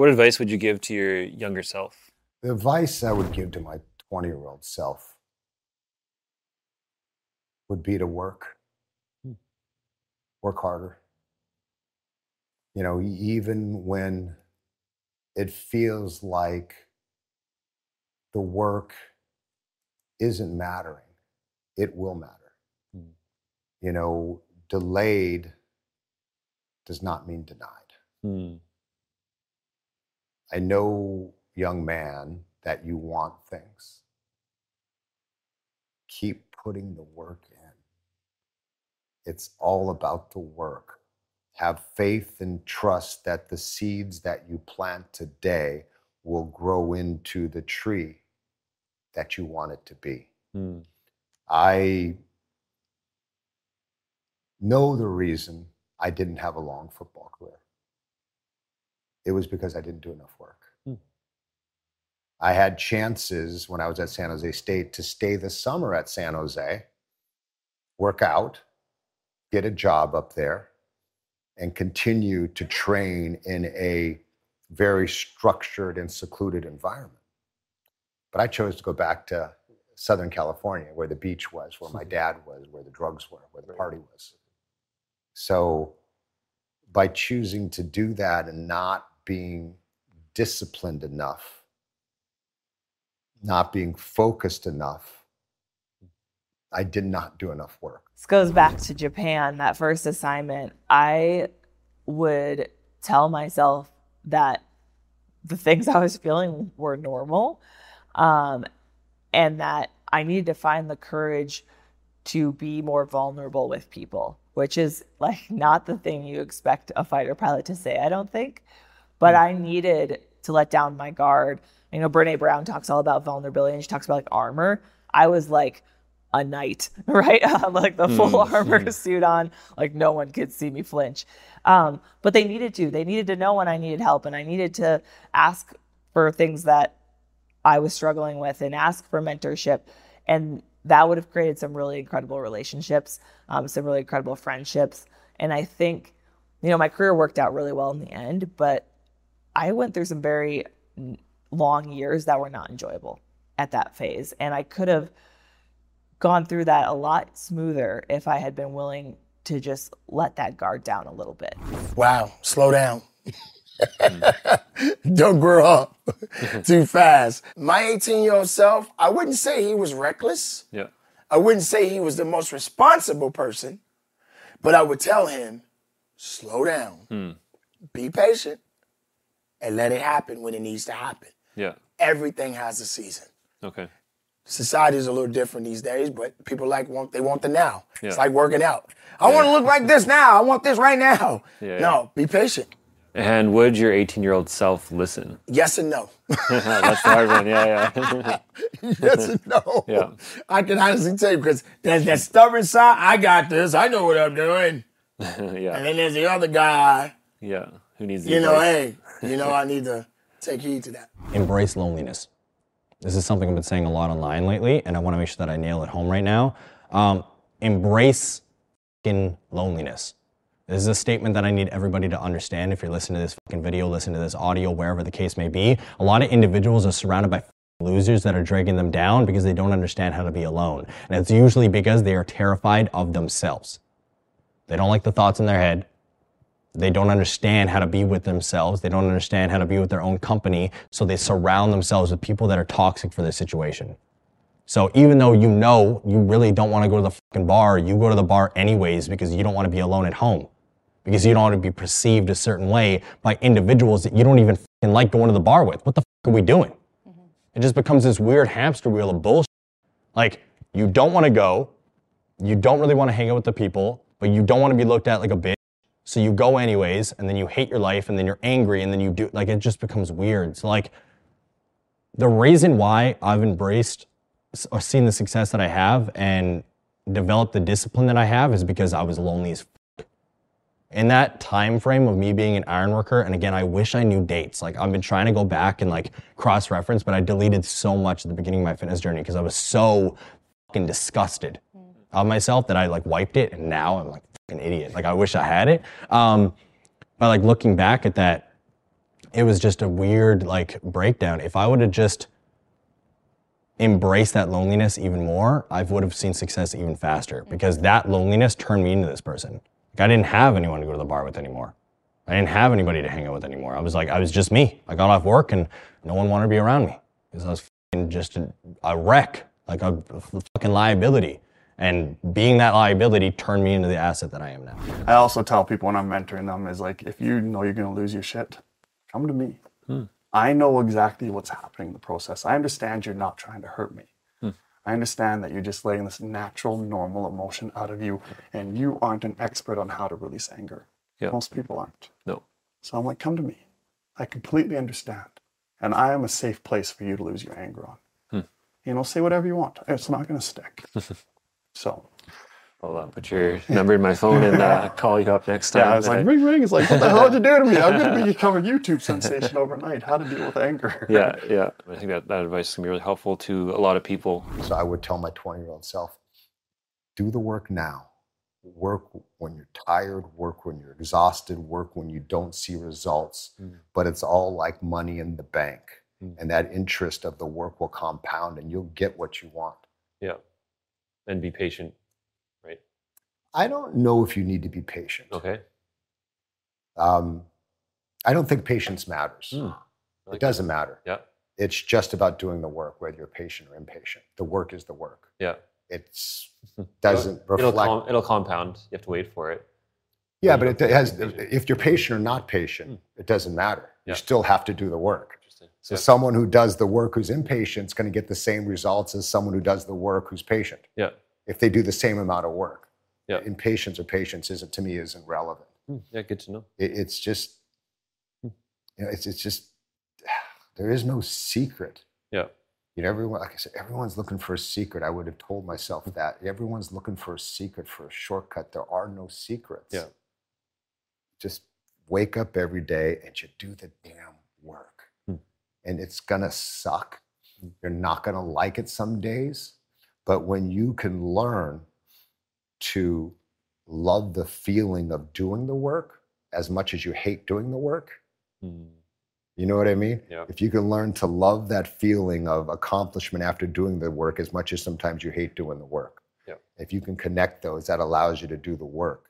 What advice would you give to your younger self? The advice I would give to my 20 year old self would be to work, work harder. You know, even when it feels like the work isn't mattering, it will matter. You know, delayed does not mean denied. Hmm. I know, young man, that you want things. Keep putting the work in. It's all about the work. Have faith and trust that the seeds that you plant today will grow into the tree that you want it to be. Hmm. I know the reason I didn't have a long football career. It was because I didn't do enough work. Hmm. I had chances when I was at San Jose State to stay the summer at San Jose, work out, get a job up there, and continue to train in a very structured and secluded environment. But I chose to go back to Southern California, where the beach was, where my dad was, where the drugs were, where the party was. So by choosing to do that and not being disciplined enough, not being focused enough, I did not do enough work. This goes back to Japan, that first assignment. I would tell myself that the things I was feeling were normal um, and that I needed to find the courage to be more vulnerable with people, which is like not the thing you expect a fighter pilot to say, I don't think. But I needed to let down my guard. You know, Brene Brown talks all about vulnerability and she talks about like armor. I was like a knight, right? like the full Mm, armor mm. suit on, like no one could see me flinch. Um, but they needed to. They needed to know when I needed help, and I needed to ask for things that I was struggling with and ask for mentorship. And that would have created some really incredible relationships, um, some really incredible friendships. And I think, you know, my career worked out really well in the end, but I went through some very long years that were not enjoyable at that phase. And I could have gone through that a lot smoother if I had been willing to just let that guard down a little bit. Wow, slow down. Don't grow up too fast. My 18 year old self, I wouldn't say he was reckless. Yeah. I wouldn't say he was the most responsible person, but I would tell him, slow down, Hmm. be patient, and let it happen when it needs to happen. Yeah. Everything has a season. Okay. Society is a little different these days, but people like want they want the now. Yeah. It's like working out. I want to look like this now. I want this right now. Yeah, No, be patient. And would your 18 year old self listen? Yes and no. That's the hard one. Yeah, yeah. yes and no. Yeah. I can honestly tell you because there's that stubborn side. I got this. I know what I'm doing. yeah. And then there's the other guy. Yeah. Who needs the You know, hey, you know, I need to take heed to that. embrace loneliness. This is something I've been saying a lot online lately, and I want to make sure that I nail it home right now. Um, embrace fucking loneliness. This is a statement that I need everybody to understand. If you're listening to this fucking video, listen to this audio, wherever the case may be, a lot of individuals are surrounded by losers that are dragging them down because they don't understand how to be alone. And it's usually because they are terrified of themselves. They don't like the thoughts in their head. They don't understand how to be with themselves. They don't understand how to be with their own company. So they surround themselves with people that are toxic for their situation. So even though you know you really don't want to go to the fucking bar, you go to the bar anyways because you don't want to be alone at home. Because you don't want to be perceived a certain way by individuals that you don't even fucking like going to the bar with. What the fuck are we doing? Mm-hmm. It just becomes this weird hamster wheel of bullshit. Like, you don't want to go, you don't really want to hang out with the people, but you don't want to be looked at like a bitch. So you go anyways, and then you hate your life, and then you're angry, and then you do, like, it just becomes weird. So, like, the reason why I've embraced or seen the success that I have and developed the discipline that I have is because I was lonely as f- in that time frame of me being an iron worker and again i wish i knew dates. Like i've been trying to go back and like cross reference but i deleted so much at the beginning of my fitness journey because i was so fucking disgusted mm. of myself that i like wiped it and now i'm like fucking idiot. Like i wish i had it. Um but like looking back at that it was just a weird like breakdown. If i would have just embraced that loneliness even more i would have seen success even faster because that loneliness turned me into this person. Like, i didn't have anyone to go to the bar with anymore. I didn't have anybody to hang out with anymore. I was like i was just me. I got off work and no one wanted to be around me. Because i was just a, a wreck like a, a fucking liability and being that liability turned me into the asset that i am now I also tell people when I'm mentoring them is like, if you know you're going to lose your shit, come to me. I know exactly what's happening in the process. I understand you're not trying to hurt me. I understand that you're just letting this natural, normal emotion out of you, and you aren't an expert on how to release anger. Yeah. Most people aren't. No. So I'm like, come to me. I completely understand. And I am a safe place for you to lose your anger on. Hmm. You know, say whatever you want. It's not going to stick. so, I'll uh, put your number in my phone and uh, call you up next time. yeah, I was like, ring, ring. It's like, what the hell did you do to me? I'm going to become a YouTube sensation overnight. How to deal with anger. yeah, yeah. I think that, that advice is going to be really helpful to a lot of people. So I would tell my 20 year old self do the work now. Work when you're tired, work when you're exhausted, work when you don't see results. But it's all like money in the bank. And that interest of the work will compound and you'll get what you want. Yeah. And be patient, right? I don't know if you need to be patient. Okay. Um, I don't think patience matters. I like it doesn't matter. Yeah. It's just about doing the work, whether you're patient or impatient. The work is the work. Yeah. It's doesn't It'll, reflect. com- it'll compound. You have to wait for it. yeah, but it has. have to be patient. If you're patient or not patient, it doesn't matter. Yeah. You still have to do the work. So someone who does the work who's impatient is going to get the same results as someone who does the work who's patient. Yeah. If they do the same amount of work. Yeah. Impatience or patience isn't to me isn't relevant. Hmm, Yeah, good to know. It, it's just, Hmm. you know, it's it's just there is no secret. Yeah. You know, everyone, like I said, everyone's looking for a secret. I would have told myself that. Everyone's looking for a secret, for a shortcut. There are no secrets. Yeah. Just wake up every day and you do the damn work. And it's going to suck. You're not going to like it some days. But when you can learn to love the feeling of doing the work as much as you hate doing the work, Hmm. you know what I mean? Yeah. If you can learn to love that feeling of accomplishment after doing the work as much as sometimes you hate doing the work. Yeah. If you can connect those, that allows you to do the work.